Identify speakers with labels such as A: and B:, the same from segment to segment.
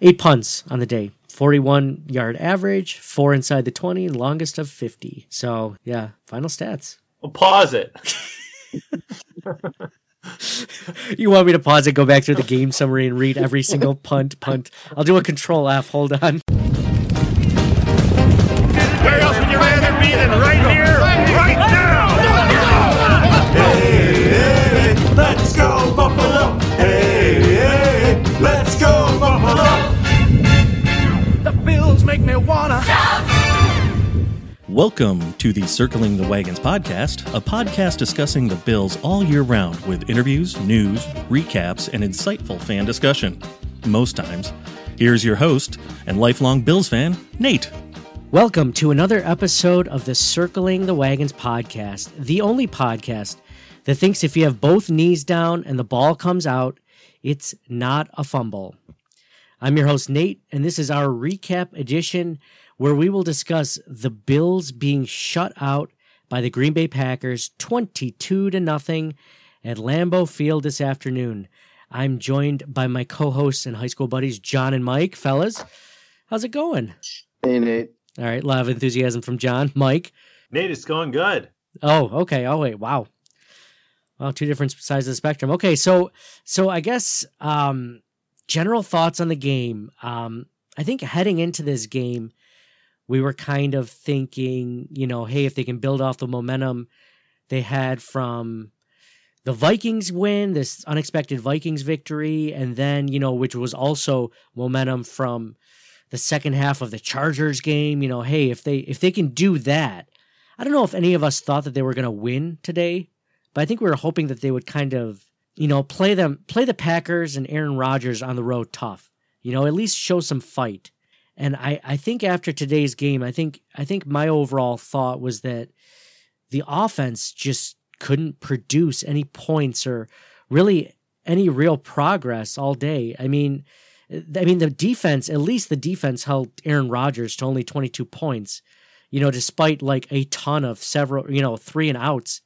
A: Eight punts on the day. 41 yard average, four inside the 20, longest of 50. So, yeah, final stats.
B: Well, pause it.
A: you want me to pause it, go back through the game summary, and read every single punt, punt? I'll do a control F. Hold on.
C: Welcome to the Circling the Wagons podcast, a podcast discussing the Bills all year round with interviews, news, recaps, and insightful fan discussion. Most times. Here's your host and lifelong Bills fan, Nate.
A: Welcome to another episode of the Circling the Wagons podcast, the only podcast that thinks if you have both knees down and the ball comes out, it's not a fumble. I'm your host, Nate, and this is our recap edition where we will discuss the Bills being shut out by the Green Bay Packers 22 to nothing at Lambeau Field this afternoon. I'm joined by my co-hosts and high school buddies John and Mike. Fellas, how's it going?
D: Hey, Nate.
A: All right, a lot of enthusiasm from John. Mike.
B: Nate, it's going good.
A: Oh, okay. Oh wait, wow. Well, two different sides of the spectrum. Okay, so so I guess um general thoughts on the game. Um I think heading into this game, we were kind of thinking, you know, hey, if they can build off the momentum they had from the Vikings win, this unexpected Vikings victory, and then, you know, which was also momentum from the second half of the Chargers game, you know, hey, if they if they can do that, I don't know if any of us thought that they were going to win today, but I think we were hoping that they would kind of, you know, play them play the Packers and Aaron Rodgers on the road tough. You know, at least show some fight. And I, I think after today's game, I think I think my overall thought was that the offense just couldn't produce any points or really any real progress all day. I mean, I mean the defense, at least the defense held Aaron Rodgers to only 22 points. You know, despite like a ton of several, you know, three and outs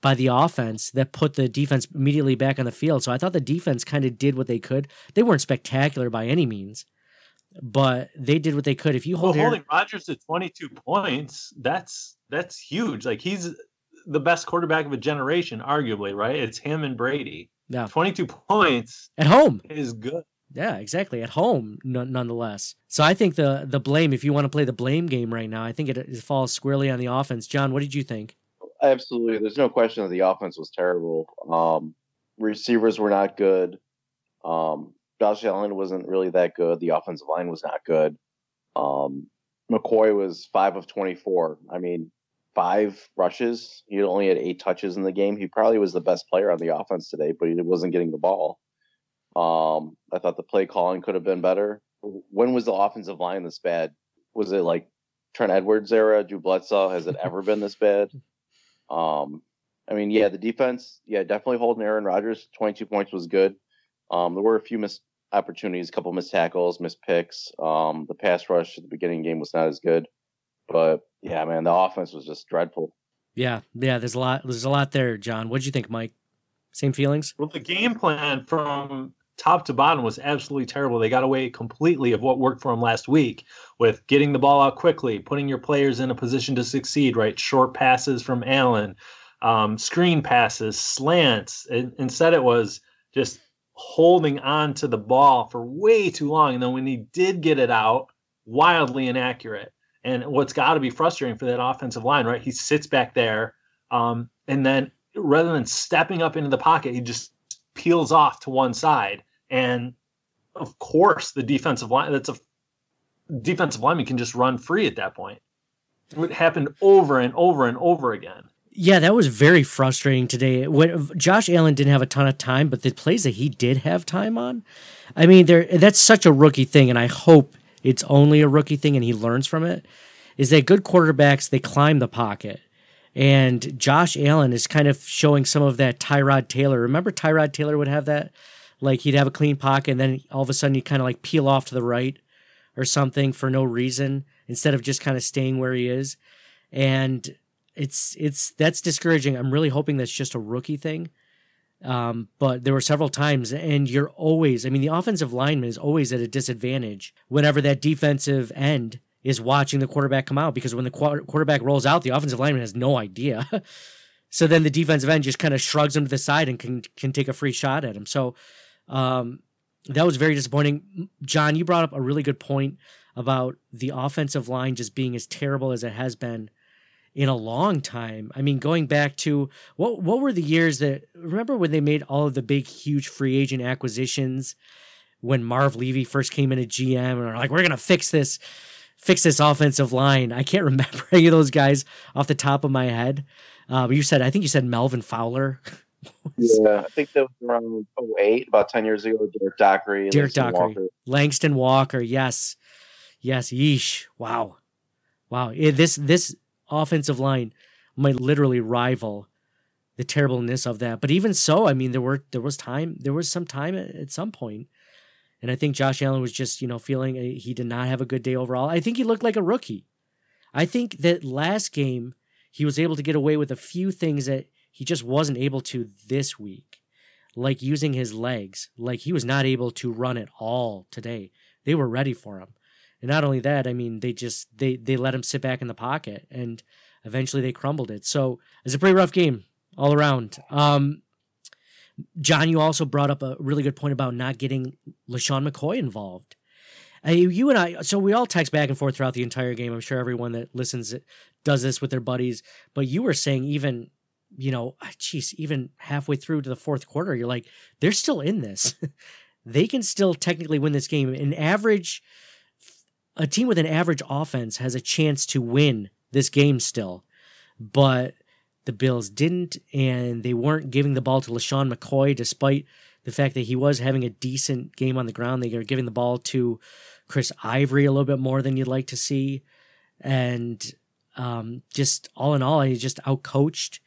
A: by the offense that put the defense immediately back on the field. So I thought the defense kind of did what they could. They weren't spectacular by any means, but they did what they could. If you hold
B: well, holding Rodgers to 22 points, that's that's huge. Like he's the best quarterback of a generation, arguably, right? It's him and Brady.
A: Yeah.
B: 22 points
A: at home
B: is good.
A: Yeah, exactly. At home, n- nonetheless. So I think the the blame, if you want to play the blame game right now, I think it, it falls squarely on the offense. John, what did you think?
D: Absolutely. There's no question that the offense was terrible. Um, receivers were not good. Um, Josh Allen wasn't really that good. The offensive line was not good. Um, McCoy was five of 24. I mean, five rushes. He only had eight touches in the game. He probably was the best player on the offense today, but he wasn't getting the ball. Um, I thought the play calling could have been better. When was the offensive line this bad? Was it like Trent Edwards era, Drew Bledsoe? Has it ever been this bad? Um, I mean, yeah, the defense, yeah, definitely holding Aaron Rodgers. 22 points was good. Um, there were a few missed opportunities, a couple missed tackles, missed picks. Um, the pass rush at the beginning game was not as good, but yeah, man, the offense was just dreadful.
A: Yeah, yeah, there's a lot, there's a lot there, John. What'd you think, Mike? Same feelings?
B: Well, the game plan from top to bottom was absolutely terrible. They got away completely of what worked for them last week with getting the ball out quickly, putting your players in a position to succeed, right? Short passes from Allen, um, screen passes, slants. It, instead, it was just holding on to the ball for way too long. And then when he did get it out, wildly inaccurate. And what's got to be frustrating for that offensive line, right? He sits back there, um, and then rather than stepping up into the pocket, he just peels off to one side. And of course, the defensive line that's a defensive lineman can just run free at that point. It happened over and over and over again.
A: Yeah, that was very frustrating today. When Josh Allen didn't have a ton of time, but the plays that he did have time on, I mean, there that's such a rookie thing, and I hope it's only a rookie thing and he learns from it. Is that good quarterbacks they climb the pocket, and Josh Allen is kind of showing some of that Tyrod Taylor. Remember, Tyrod Taylor would have that, like he'd have a clean pocket, and then all of a sudden he'd kind of like peel off to the right or something for no reason instead of just kind of staying where he is, and it's it's that's discouraging. I'm really hoping that's just a rookie thing. Um, but there were several times, and you're always, I mean, the offensive lineman is always at a disadvantage whenever that defensive end is watching the quarterback come out because when the qu- quarterback rolls out, the offensive lineman has no idea. so then the defensive end just kind of shrugs him to the side and can can take a free shot at him. So um, that was very disappointing. John, you brought up a really good point about the offensive line just being as terrible as it has been in a long time. I mean, going back to what what were the years that remember when they made all of the big, huge free agent acquisitions when Marv Levy first came in at GM and are like, we're gonna fix this, fix this offensive line. I can't remember any of those guys off the top of my head. Uh, but you said, I think you said Melvin Fowler.
D: yeah, I think that was around 08, about 10 years ago. Derrick Dockery.
A: Derrick Langston Dockery. Walker. Langston Walker. Yes. Yes. Yeesh. Wow. Wow. It, this, this offensive line might literally rival the terribleness of that. But even so, I mean, there were there was time, there was some time at, at some point, and I think Josh Allen was just you know feeling uh, he did not have a good day overall. I think he looked like a rookie. I think that last game he was able to get away with a few things that he just wasn't able to this week, like using his legs. Like he was not able to run at all today. They were ready for him. And not only that, I mean, they just they they let him sit back in the pocket, and eventually they crumbled it. So it's a pretty rough game all around. Um, John, you also brought up a really good point about not getting LeSean McCoy involved. Uh, you and I, so we all text back and forth throughout the entire game. I'm sure everyone that listens does this with their buddies. But you were saying even, you know, geez, even halfway through to the fourth quarter, you're like, they're still in this. they can still technically win this game. An average a team with an average offense has a chance to win this game still, but the Bills didn't, and they weren't giving the ball to LeSean McCoy despite the fact that he was having a decent game on the ground. They are giving the ball to Chris Ivory a little bit more than you'd like to see. And um, just all in all, he just outcoached.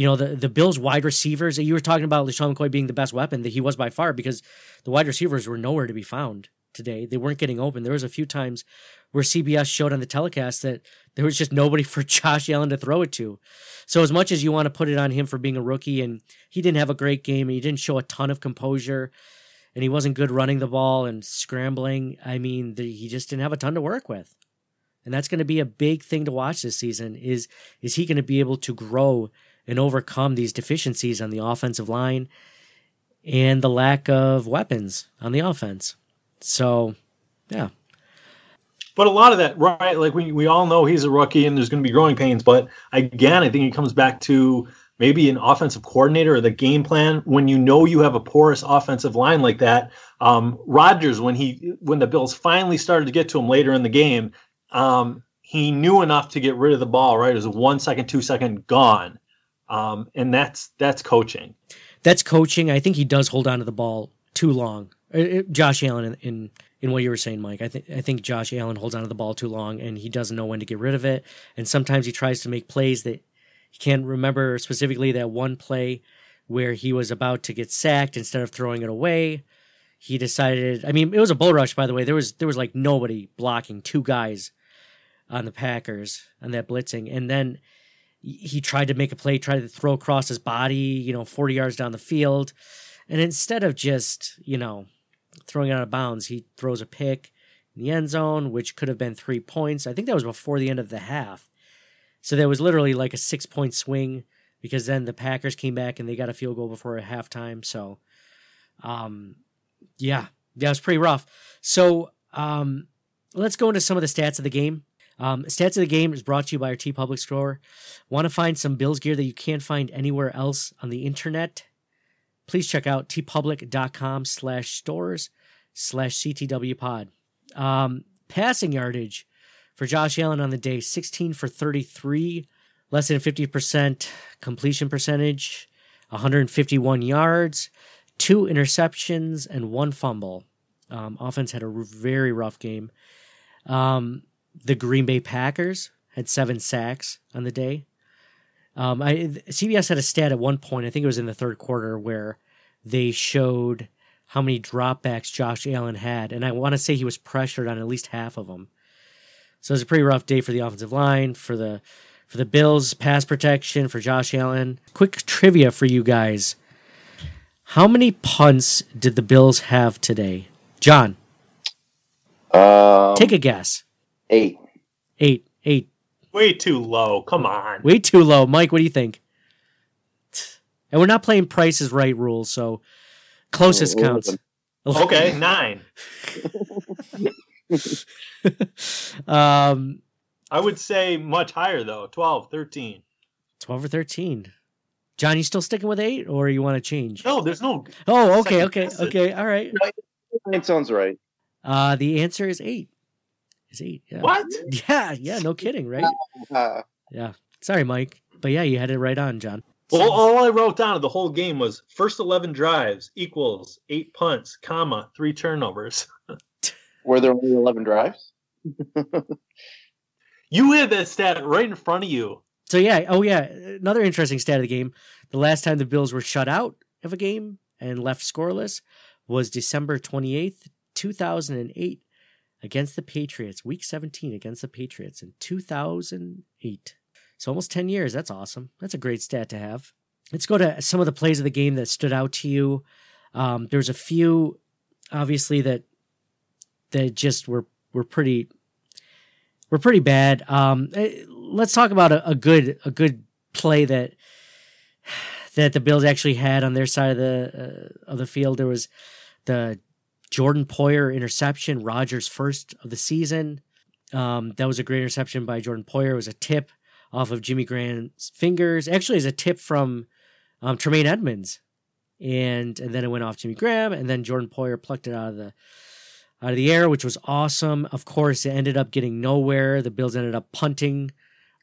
A: You know, the, the Bills wide receivers, you were talking about LeSean McCoy being the best weapon, that he was by far because the wide receivers were nowhere to be found today. They weren't getting open. There was a few times where CBS showed on the telecast that there was just nobody for Josh Allen to throw it to. So as much as you want to put it on him for being a rookie and he didn't have a great game and he didn't show a ton of composure and he wasn't good running the ball and scrambling, I mean, the, he just didn't have a ton to work with. And that's going to be a big thing to watch this season is is he going to be able to grow and overcome these deficiencies on the offensive line and the lack of weapons on the offense. So, yeah.
B: But a lot of that, right? Like we we all know he's a rookie and there's going to be growing pains. But again, I think it comes back to maybe an offensive coordinator or the game plan. When you know you have a porous offensive line like that, um, Rodgers, when he when the Bills finally started to get to him later in the game, um, he knew enough to get rid of the ball. Right, it was one second, two second, gone, um, and that's that's coaching.
A: That's coaching. I think he does hold on to the ball too long. Uh, Josh Allen in, in, in what you were saying, Mike. I think I think Josh Allen holds onto the ball too long, and he doesn't know when to get rid of it. And sometimes he tries to make plays that he can't remember specifically. That one play where he was about to get sacked, instead of throwing it away, he decided. I mean, it was a bull rush, by the way. There was there was like nobody blocking, two guys on the Packers on that blitzing, and then he tried to make a play, tried to throw across his body, you know, forty yards down the field. And instead of just, you know, throwing out of bounds. He throws a pick in the end zone, which could have been three points. I think that was before the end of the half. So there was literally like a six point swing because then the Packers came back and they got a field goal before halftime. So Um, yeah, yeah, it was pretty rough. So um, let's go into some of the stats of the game. Um, stats of the game is brought to you by our TeePublic store. Want to find some Bills gear that you can't find anywhere else on the internet? Please check out teepublic.com slash stores slash CTW pod. Um, passing yardage for Josh Allen on the day 16 for 33, less than 50% completion percentage, 151 yards, two interceptions, and one fumble. Um, offense had a very rough game. Um, the Green Bay Packers had seven sacks on the day. Um, I, CBS had a stat at one point, I think it was in the third quarter, where they showed how many dropbacks Josh Allen had, and I want to say he was pressured on at least half of them. So it was a pretty rough day for the offensive line, for the for the Bills pass protection, for Josh Allen. Quick trivia for you guys: How many punts did the Bills have today? John,
D: Um,
A: take a guess.
D: Eight.
A: Eight, eight.
B: Way too low. Come on.
A: Way too low. Mike, what do you think? And we're not playing Price is Right rules, so closest
D: Oh,
A: counts.
B: Okay, nine.
A: um,
B: I would say much higher though. 12, 13.
A: 12 or 13. John, you still sticking with eight or you want to change?
B: No, there's no.
A: Oh, okay, okay, okay. All right.
D: Nine sounds right.
A: Uh, the answer is eight. Is eight. Yeah.
B: What?
A: Yeah, yeah, no kidding, right?
D: Uh,
A: Yeah. Sorry, Mike. But yeah, you had it right on, John.
B: Well, all I wrote down of the whole game was first 11 drives equals eight punts, comma, three turnovers.
D: were there only eleven drives?
B: You had that stat right in front of you.
A: So yeah, oh yeah, another interesting stat of the game. The last time the Bills were shut out of a game and left scoreless was December 28th, 2008 against the Patriots, week 17 against the Patriots in 2008. So almost 10 years. That's awesome. That's a great stat to have. Let's go to some of the plays of the game that stood out to you. Um, there's a few, obviously, that that just were were pretty were pretty bad. Um, eh, let's talk about a, a good a good play that that the Bills actually had on their side of the uh, of the field. There was the Jordan Poyer interception, Rodgers' first of the season. Um, that was a great interception by Jordan Poyer. It was a tip off of Jimmy Graham's fingers. Actually, it's a tip from um, Tremaine Edmunds, and and then it went off Jimmy Graham, and then Jordan Poyer plucked it out of the out of the air, which was awesome. Of course, it ended up getting nowhere. The Bills ended up punting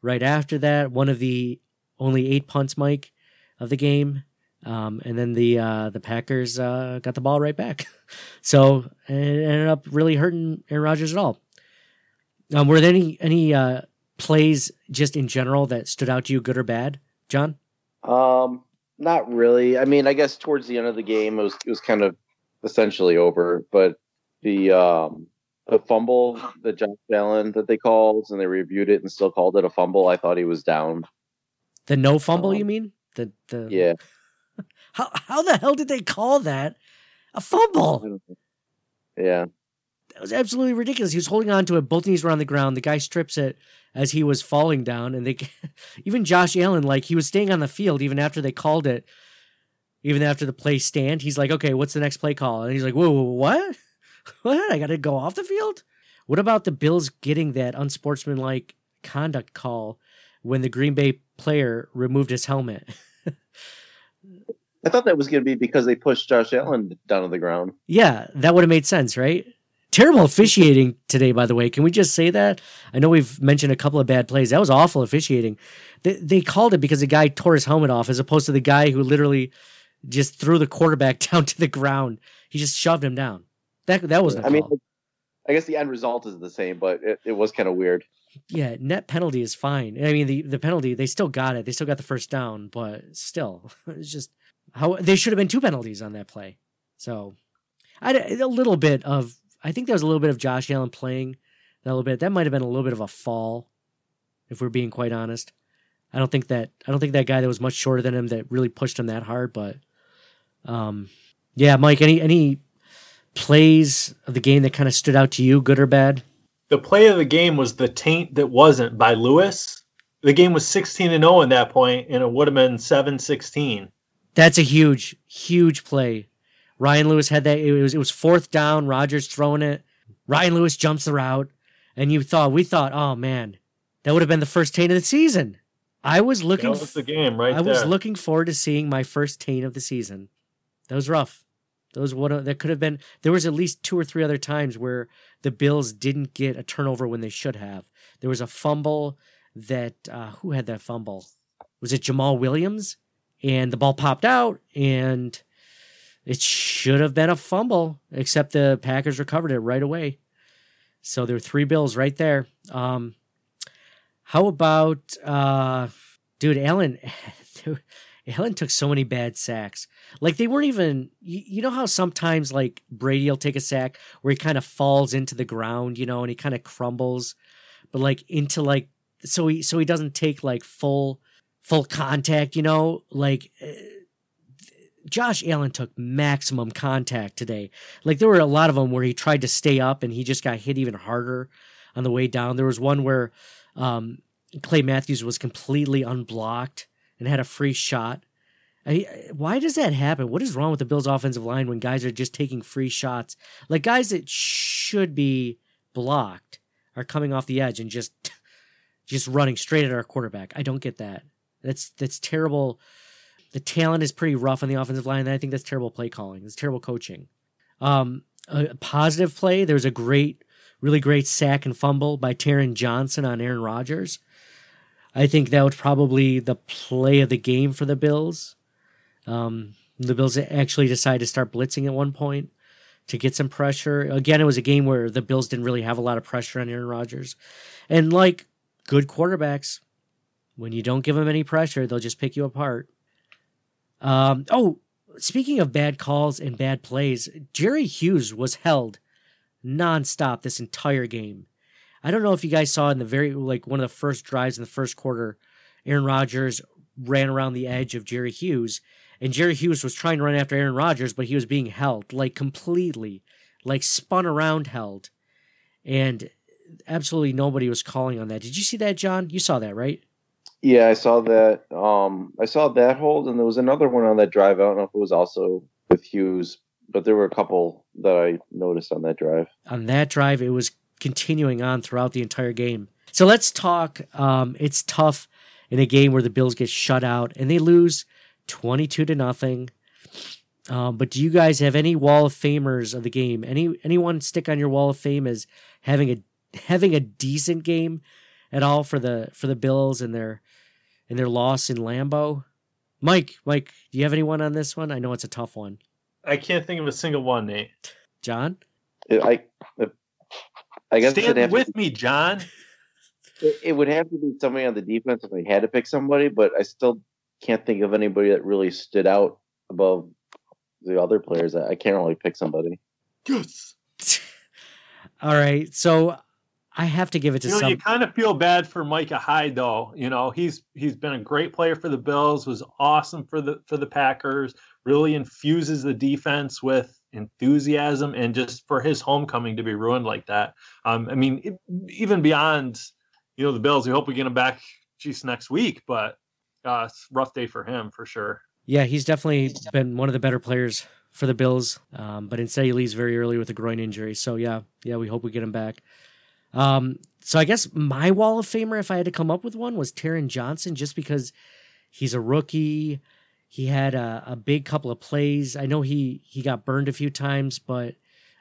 A: right after that. One of the only eight punts, Mike, of the game. Um, and then the uh, the Packers uh, got the ball right back. So it ended up really hurting Aaron Rodgers at all. Um, were there any any uh, plays just in general that stood out to you, good or bad, John?
D: Um, not really. I mean, I guess towards the end of the game, it was it was kind of essentially over. But the um the fumble that Josh Allen that they called and they reviewed it and still called it a fumble. I thought he was down.
A: The no fumble,
D: Um,
A: you mean? The the
D: Yeah,
A: How how the hell did they call that a fumble?
D: yeah.
A: That was absolutely ridiculous. He was holding on to it. Both knees were on the ground. The guy strips it as he was falling down, and they even Josh Allen like he was staying on the field even after they called it. Even after the play stand, he's like, "Okay, what's the next play call?" And he's like, "Whoa, whoa what? What? I got to go off the field? What about the Bills getting that unsportsmanlike conduct call when the Green Bay player removed his helmet?"
D: I thought that was going to be because they pushed Josh Allen down to the ground.
A: Yeah, that would have made sense, right? Terrible officiating today, by the way. Can we just say that? I know we've mentioned a couple of bad plays. That was awful officiating. They, they called it because the guy tore his helmet off, as opposed to the guy who literally just threw the quarterback down to the ground. He just shoved him down. That that wasn't. a
D: I mean. I guess the end result is the same, but it, it was kind of weird.
A: Yeah, net penalty is fine. I mean, the the penalty they still got it. They still got the first down, but still, it's just how they should have been two penalties on that play. So, I a little bit of I think there was a little bit of Josh Allen playing that little bit. That might have been a little bit of a fall, if we're being quite honest. I don't think that I don't think that guy that was much shorter than him that really pushed him that hard, but um, yeah, Mike, any any plays of the game that kind of stood out to you, good or bad?
B: The play of the game was the taint that wasn't by Lewis. The game was 16 and 0 at that point, and it would have been 7 16.
A: That's a huge, huge play. Ryan Lewis had that. It was it was fourth down. Rodgers throwing it. Ryan Lewis jumps the route, and you thought we thought, oh man, that would have been the first taint of the season. I was looking.
B: That was the game right
A: I
B: there.
A: was looking forward to seeing my first taint of the season. That was rough. Was one that could have been. There was at least two or three other times where the Bills didn't get a turnover when they should have. There was a fumble that uh, who had that fumble? Was it Jamaal Williams? And the ball popped out, and it should have been a fumble, except the Packers recovered it right away. So there were three Bills right there. Um, how about uh, dude, Allen? Allen took so many bad sacks. Like they weren't even. You, you know how sometimes like Brady will take a sack where he kind of falls into the ground, you know, and he kind of crumbles, but like into like so he so he doesn't take like full full contact, you know, like. Uh, Josh Allen took maximum contact today. Like there were a lot of them where he tried to stay up and he just got hit even harder on the way down. There was one where um, Clay Matthews was completely unblocked and had a free shot. I, why does that happen? What is wrong with the Bills' offensive line when guys are just taking free shots? Like guys that should be blocked are coming off the edge and just just running straight at our quarterback. I don't get that. That's that's terrible. The talent is pretty rough on the offensive line, and I think that's terrible play calling. It's terrible coaching. Um, a positive play. There was a great, really great sack and fumble by Taron Johnson on Aaron Rodgers. I think that was probably the play of the game for the Bills. Um, the Bills actually decided to start blitzing at one point to get some pressure. Again, it was a game where the Bills didn't really have a lot of pressure on Aaron Rodgers. And like good quarterbacks, when you don't give them any pressure, they'll just pick you apart. Um, oh, speaking of bad calls and bad plays, Jerry Hughes was held nonstop this entire game. I don't know if you guys saw in the very like one of the first drives in the first quarter, Aaron Rodgers ran around the edge of Jerry Hughes, and Jerry Hughes was trying to run after Aaron Rodgers, but he was being held like completely, like spun around held, and absolutely nobody was calling on that. Did you see that, John? You saw that, right?
D: Yeah, I saw that. Um, I saw that hold, and there was another one on that drive. I don't know if it was also with Hughes, but there were a couple that I noticed on that drive.
A: On that drive, it was continuing on throughout the entire game. So let's talk. Um, it's tough in a game where the Bills get shut out and they lose twenty-two to nothing. Um, but do you guys have any Wall of Famers of the game? Any anyone stick on your Wall of Fame as having a having a decent game at all for the for the Bills and their and their loss in Lambeau? Mike, Mike, do you have anyone on this one? I know it's a tough one.
B: I can't think of a single one, Nate.
A: John,
D: I, I guess it'd
B: Stand with
D: be-
B: me, John.
D: It, it would have to be somebody on the defense if I had to pick somebody, but I still can't think of anybody that really stood out above the other players. I, I can't really pick somebody.
B: Yes.
A: all right. So I have to give it to
B: You know,
A: some.
B: you kind of feel bad for Micah Hyde, though. You know, he's he's been a great player for the Bills. Was awesome for the for the Packers. Really infuses the defense with enthusiasm, and just for his homecoming to be ruined like that. Um, I mean, it- even beyond, you know, the Bills. We hope we get him back, geez, next week. But uh, it's a rough day for him for sure.
A: Yeah, he's definitely been one of the better players for the Bills. Um, but instead, he leaves very early with a groin injury. So yeah, yeah, we hope we get him back. Um, so I guess my Wall of Famer, if I had to come up with one, was Taron Johnson, just because he's a rookie. He had a, a big couple of plays. I know he he got burned a few times, but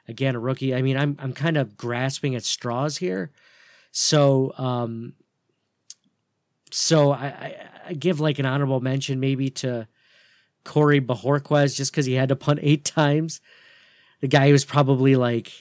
A: again, a rookie. I mean, I'm I'm kind of grasping at straws here. So um, so I, I, I give like an honorable mention maybe to Corey Bojorquez just because he had to punt eight times. The guy was probably like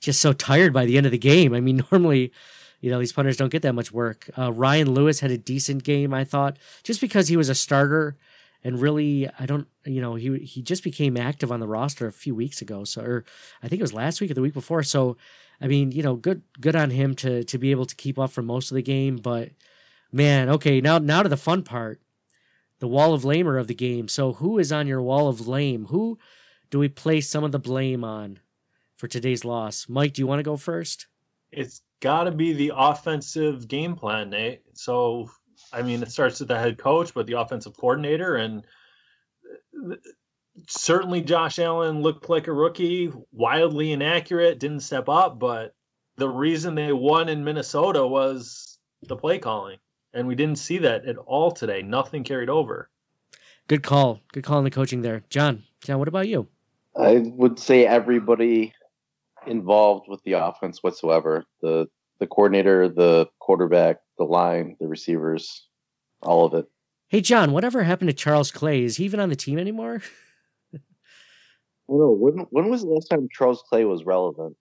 A: just so tired by the end of the game. I mean, normally, you know, these punters don't get that much work. Uh, Ryan Lewis had a decent game, I thought, just because he was a starter and really, I don't, you know, he he just became active on the roster a few weeks ago. So, or I think it was last week or the week before. So, I mean, you know, good good on him to to be able to keep up for most of the game. But man, okay, now now to the fun part, the wall of lamer of the game. So, who is on your wall of lame? Who do we place some of the blame on for today's loss? Mike, do you want to go first?
B: It's got to be the offensive game plan, Nate. So, I mean, it starts with the head coach, but the offensive coordinator, and uh, certainly Josh Allen looked like a rookie, wildly inaccurate, didn't step up, but the reason they won in Minnesota was the play calling. And we didn't see that at all today. Nothing carried over.
A: Good call. Good call on the coaching there. John, John, what about you?
D: I would say everybody involved with the offense whatsoever the the coordinator, the quarterback, the line, the receivers, all of it.
A: Hey, John, whatever happened to Charles Clay? Is he even on the team anymore?
D: Well, when when was the last time Charles Clay was relevant?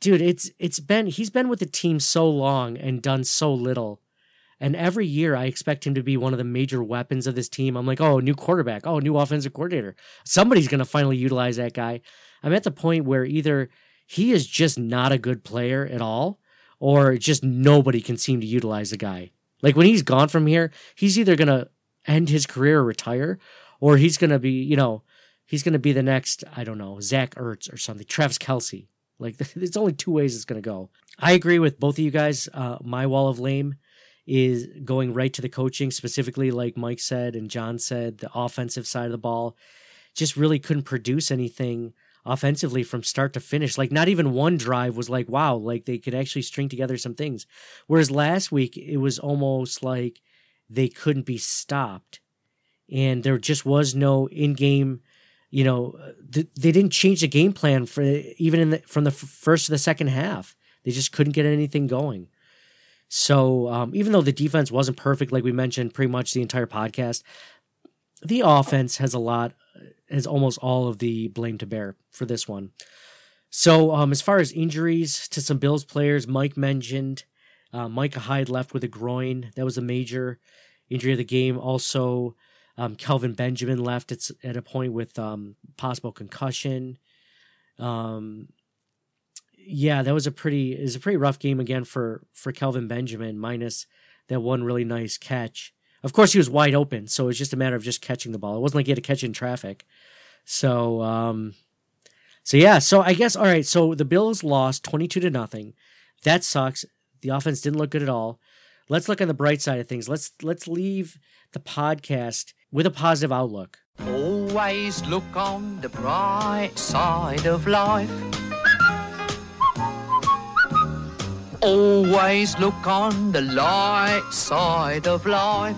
A: Dude, it's it's been he's been with the team so long and done so little. And every year I expect him to be one of the major weapons of this team. I'm like, oh, new quarterback, oh, new offensive coordinator. Somebody's gonna finally utilize that guy. I'm at the point where either he is just not a good player at all, or just nobody can seem to utilize the guy. Like when he's gone from here, he's either gonna end his career or retire, or he's gonna be, you know, he's gonna be the next, I don't know, Zach Ertz or something, Travis Kelce. Like there's only two ways it's gonna go. I agree with both of you guys. Uh, my wall of lame is going right to the coaching, specifically like Mike said and John said, the offensive side of the ball just really couldn't produce anything offensively from start to finish. Like not even one drive was like, wow, like they could actually string together some things. Whereas last week it was almost like they couldn't be stopped. And there just was no in-game, you know, th- they didn't change the game plan for even in the from the f- first to the second half. They just couldn't get anything going. So um, even though the defense wasn't perfect, like we mentioned pretty much the entire podcast, the offense has a lot, has almost all of the blame to bear for this one. So um, as far as injuries to some Bills players, Mike mentioned uh, Micah Hyde left with a groin. That was a major injury of the game. Also, um, Kelvin Benjamin left at, at a point with um, possible concussion. Um, yeah, that was a pretty is a pretty rough game again for for Kelvin Benjamin, minus that one really nice catch. Of course, he was wide open, so it's just a matter of just catching the ball. It wasn't like he had to catch in traffic. So, um, so yeah, so I guess all right. So the Bills lost twenty two to nothing. That sucks. The offense didn't look good at all. Let's look on the bright side of things. Let's let's leave the podcast with a positive outlook.
E: Always look on the bright side of life. Always look on the light side of life.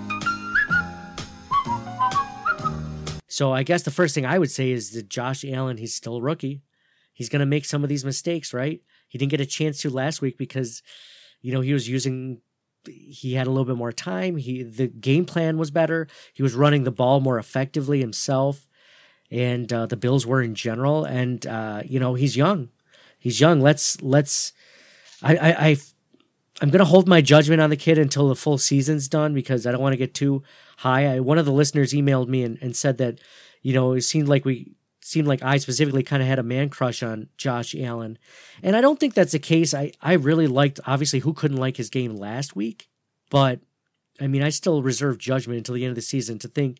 A: So I guess the first thing I would say is that Josh Allen, he's still a rookie. He's going to make some of these mistakes, right? He didn't get a chance to last week because, you know, he was using he had a little bit more time. He the game plan was better. He was running the ball more effectively himself, and uh, the Bills were in general. And uh, you know he's young. He's young. Let's let's. I I, I I'm gonna hold my judgment on the kid until the full season's done because I don't want to get too high. I, one of the listeners emailed me and, and said that you know it seemed like we seemed like I specifically kind of had a man crush on Josh Allen. And I don't think that's the case. I, I really liked, obviously, who couldn't like his game last week? But I mean, I still reserve judgment until the end of the season to think,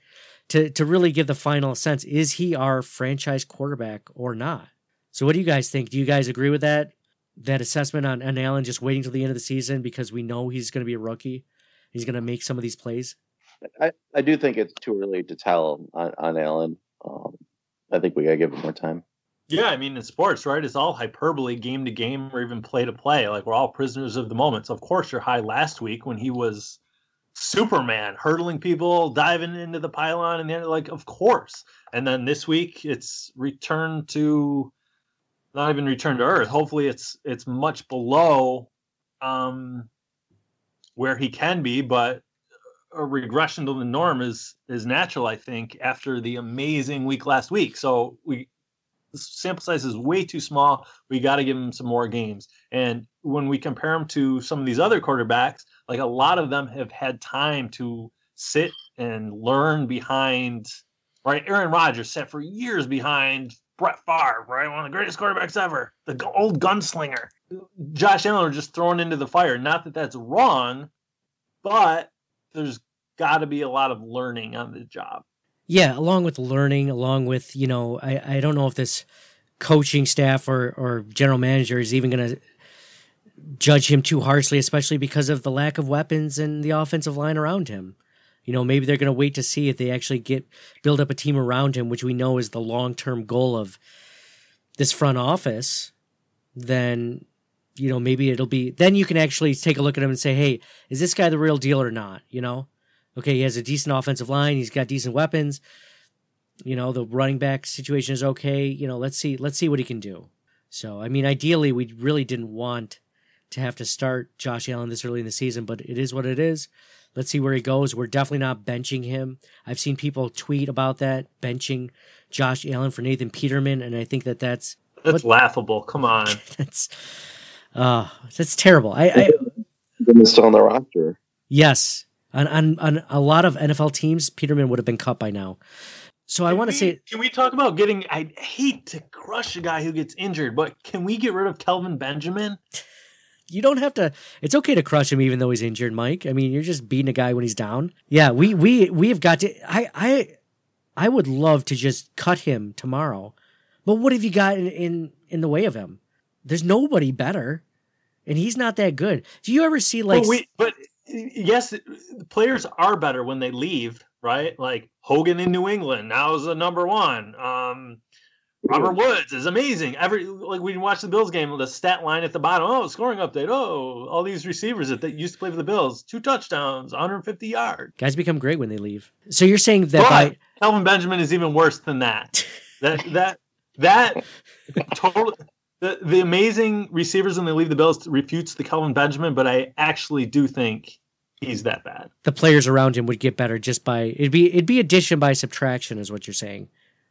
A: to, to really give the final sense is he our franchise quarterback or not? So, what do you guys think? Do you guys agree with that? That assessment on, on Allen just waiting till the end of the season because we know he's going to be a rookie? He's going to make some of these plays?
D: I, I do think it's too early to tell on, on Allen. Um, I think we gotta give him more time.
B: Yeah, I mean, in sports, right? It's all hyperbole, game to game, or even play to play. Like we're all prisoners of the moment. So of course, you're high last week when he was Superman, hurdling people, diving into the pylon, and then like, of course. And then this week, it's returned to not even return to Earth. Hopefully, it's it's much below um, where he can be, but a regression to the norm is is natural, I think, after the amazing week last week. So we sample size is way too small. We got to give him some more games. And when we compare him to some of these other quarterbacks, like a lot of them have had time to sit and learn behind. Right, Aaron Rodgers sat for years behind Brett Favre, right, one of the greatest quarterbacks ever, the old gunslinger. Josh Allen are just thrown into the fire. Not that that's wrong, but there's got to be a lot of learning on the job.
A: Yeah, along with learning, along with you know, I I don't know if this coaching staff or or general manager is even going to judge him too harshly, especially because of the lack of weapons and the offensive line around him. You know, maybe they're going to wait to see if they actually get build up a team around him, which we know is the long term goal of this front office. Then, you know, maybe it'll be then you can actually take a look at him and say, hey, is this guy the real deal or not? You know, okay, he has a decent offensive line, he's got decent weapons. You know, the running back situation is okay. You know, let's see, let's see what he can do. So, I mean, ideally, we really didn't want to have to start Josh Allen this early in the season, but it is what it is. Let's see where he goes. We're definitely not benching him. I've seen people tweet about that, benching Josh Allen for Nathan Peterman, and I think that that's
B: That's laughable. Come on.
A: that's uh that's terrible. I, I
D: Been still on the roster.
A: yes, on, on on a lot of NFL teams, Peterman would have been cut by now. So I want to say
B: Can we talk about getting? I hate to crush a guy who gets injured, but can we get rid of Kelvin Benjamin?
A: You don't have to it's okay to crush him even though he's injured mike. I mean you're just beating a guy when he's down. Yeah we we we have got to i i i would love to just cut him tomorrow. But what have you got in in, in the way of him? There's nobody better and he's not that good. Do you ever see like
B: we, but yes, players are better when they leave, right? Like Hogan in New England now is the number one. Um, Robert Woods is amazing. Every like we watch the Bills game, the stat line at the bottom. Oh, scoring update. Oh, all these receivers that, that used to play for the Bills, two touchdowns, 150 yards.
A: guys become great when they leave so you're saying that
B: But
A: by
B: Calvin Benjamin is even worse than that. That that that total the, the amazing receivers when they leave the Bills refutes the Calvin Benjamin, but I actually do think he's that bad.
A: the players around him would get better just by it'd be it'd be addition by subtraction is what you're saying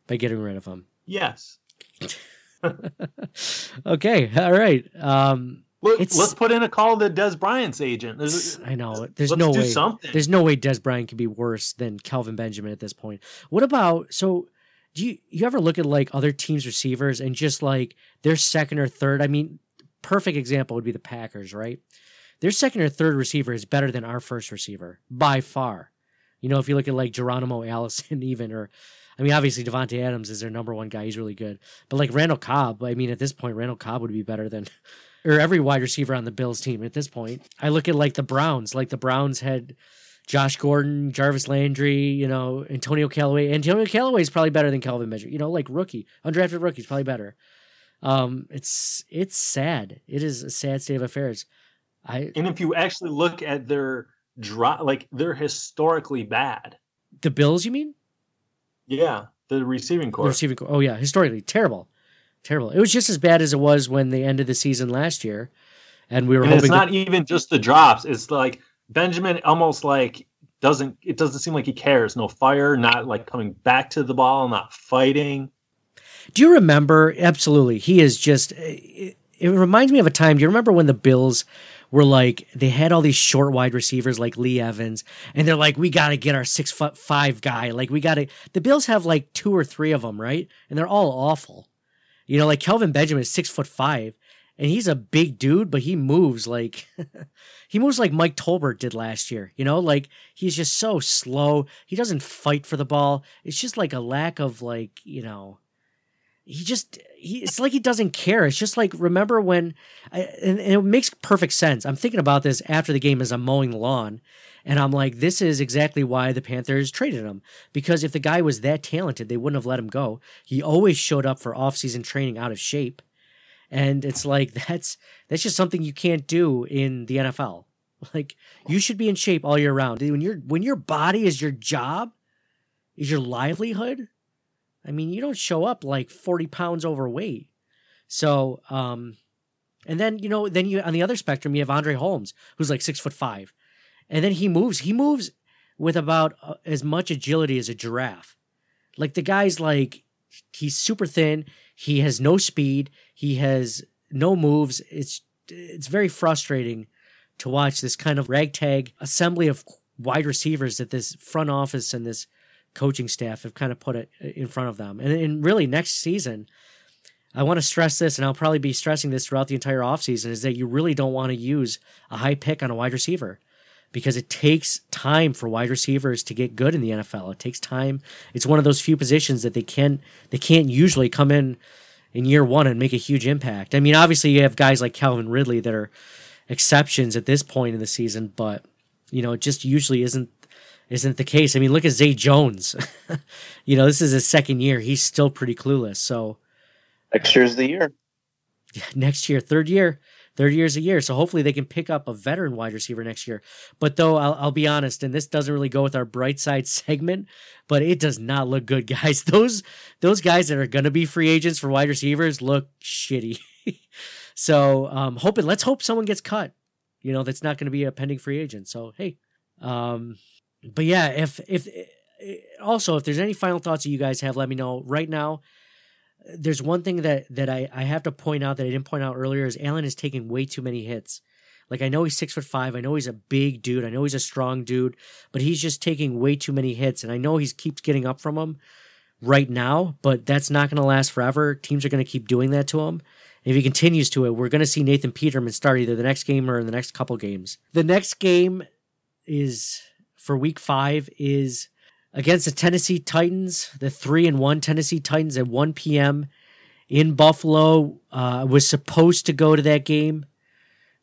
A: by getting rid of him
B: Yes.
A: okay all right um
B: Look, let's put in a call to Dez Bryant's agent. There's,
A: I know. There's
B: let's
A: no
B: do
A: way.
B: something.
A: There's no way Dez Bryant can be worse than Calvin Benjamin at this point. What about so? Do you you ever look at like other teams' receivers and just like their second or third? I mean, perfect example would be the Packers, right? Their second or third receiver is better than our first receiver by far. You know, if you look at like Geronimo Allison, even or. I mean, obviously Davante Adams is their number one guy. He's really good. But like Randall Cobb, I mean, at this point, Randall Cobb would be better than or every wide receiver on the Bills team at this point. I look at like the Browns, like the Browns had Josh Gordon, Jarvis Landry, you know, Antonio Callaway. Antonio Callaway is probably better than Calvin Benjamin. You know, like rookie, undrafted rookie is probably better. Um, it's it's sad. It is a sad state of affairs. I
B: and if you actually look at their drop, like they're historically bad.
A: the Bills, you mean?
B: Yeah, the receiving
A: The
B: corps.
A: receiving corps. Oh yeah, historically terrible, terrible. It was just as bad as it was when they ended the season last year, and we were
B: and it's not
A: to,
B: even just the drops. It's like Benjamin almost like doesn't. It doesn't seem like he cares. No fire. Not like coming back to the ball. Not fighting.
A: Do you remember? Absolutely. He is just. It, it reminds me of a time. Do you remember when the Bills were like they had all these short wide receivers like Lee Evans, and they're like, we got to get our six foot five guy. Like we got to. The Bills have like two or three of them, right? And they're all awful. You know, like Kelvin Benjamin is six foot five, and he's a big dude, but he moves like he moves like Mike Tolbert did last year. You know, like he's just so slow. He doesn't fight for the ball. It's just like a lack of like you know he just he it's like he doesn't care. It's just like remember when I, and, and it makes perfect sense. I'm thinking about this after the game as i'm mowing the lawn and i'm like this is exactly why the panthers traded him. Because if the guy was that talented they wouldn't have let him go. He always showed up for off-season training out of shape. And it's like that's that's just something you can't do in the nfl like you should be in shape all year round. When your when your body is your job is your livelihood I mean, you don't show up like 40 pounds overweight. So, um, and then, you know, then you, on the other spectrum, you have Andre Holmes, who's like six foot five. And then he moves, he moves with about uh, as much agility as a giraffe. Like the guy's like, he's super thin. He has no speed. He has no moves. It's, it's very frustrating to watch this kind of ragtag assembly of wide receivers that this front office and this coaching staff have kind of put it uh, in front of them. And, and really, next season, I want to stress this, and I'll probably be stressing this throughout the entire offseason, is that you really don't want to use a high pick on a wide receiver because it takes time for wide receivers to get good in the NFL. It takes time. It's one of those few positions that they can they can't usually come in in year one and make a huge impact. I mean, obviously you have guys like Calvin Ridley that are exceptions at this point in the season, but you know, it just usually isn't isn't the case. I mean, look at Zay Jones. you know, this is his second year. He's still pretty clueless. So
D: Next year's the year.
A: next year, third year, third year's a year. So hopefully they can pick up a veteran wide receiver next year. But though I'll, I'll be honest, and this doesn't really go with our bright side segment, but it does not look good, guys. Those those guys that are going to be free agents for wide receivers look shitty. so um, hoping, let's hope someone gets cut. You know, that's not going to be a pending free agent. So hey, um, but yeah, if if eh, eh, also if there's any final thoughts that you guys have, let me know right now there's one thing that that I, I have to point out that I didn't point out earlier is Allen is taking way too many hits. Like I know he's six foot five, I know he's a big dude, I know he's a strong dude, but he's just taking way too many hits, and I know he keeps getting up from them right now, but that's not going to last forever. Teams are going to keep doing that to him. If he continues to it, we're going to see Nathan Peterman start either the next game or in the next couple games. The next game is for week five is against the Tennessee Titans, the three and one Tennessee Titans at 1 p.m. in Buffalo. Uh, was supposed to go to that game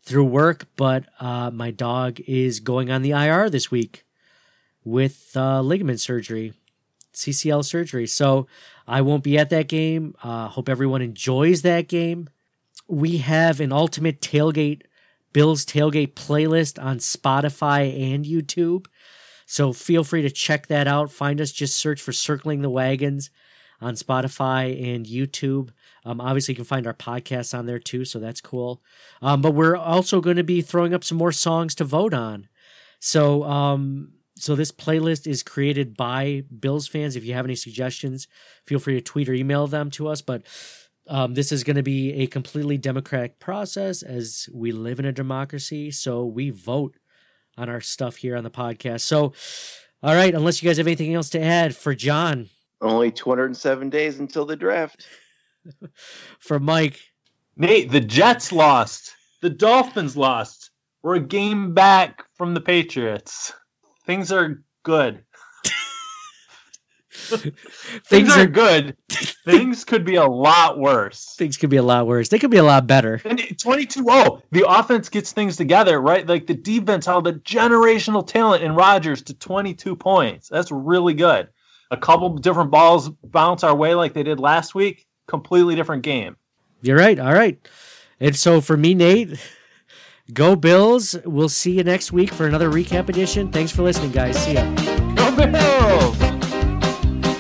A: through work, but uh, my dog is going on the IR this week with uh, ligament surgery, CCL surgery. So I won't be at that game. Uh, hope everyone enjoys that game. We have an ultimate tailgate, Bills tailgate playlist on Spotify and YouTube. So feel free to check that out. Find us, just search for Circling the Wagons on Spotify and YouTube. Um, obviously, you can find our podcasts on there too, so that's cool. Um, but we're also going to be throwing up some more songs to vote on. So, um, so this playlist is created by Bills fans. If you have any suggestions, feel free to tweet or email them to us. But um, this is going to be a completely democratic process as we live in a democracy. So we vote on our stuff here on the podcast. So, all right, unless you guys have anything else to add for John,
D: Only 207 days until the draft.
A: for Mike,
B: Nate, the Jets lost. The Dolphins lost. We're a game back from the Patriots. Things are good. Things,
A: Things
B: are,
A: are-
B: good. Things could be a lot worse.
A: things could be a lot worse. They could be a lot better.
B: And 22 0, the offense gets things together, right? Like the defense held a generational talent in Rodgers to 22 points. That's really good. A couple different balls bounce our way like they did last week. Completely different game.
A: You're right. All right. And so for me, Nate, go Bills. We'll see you next week for another recap edition. Thanks for listening, guys. See ya.
B: Go Bills!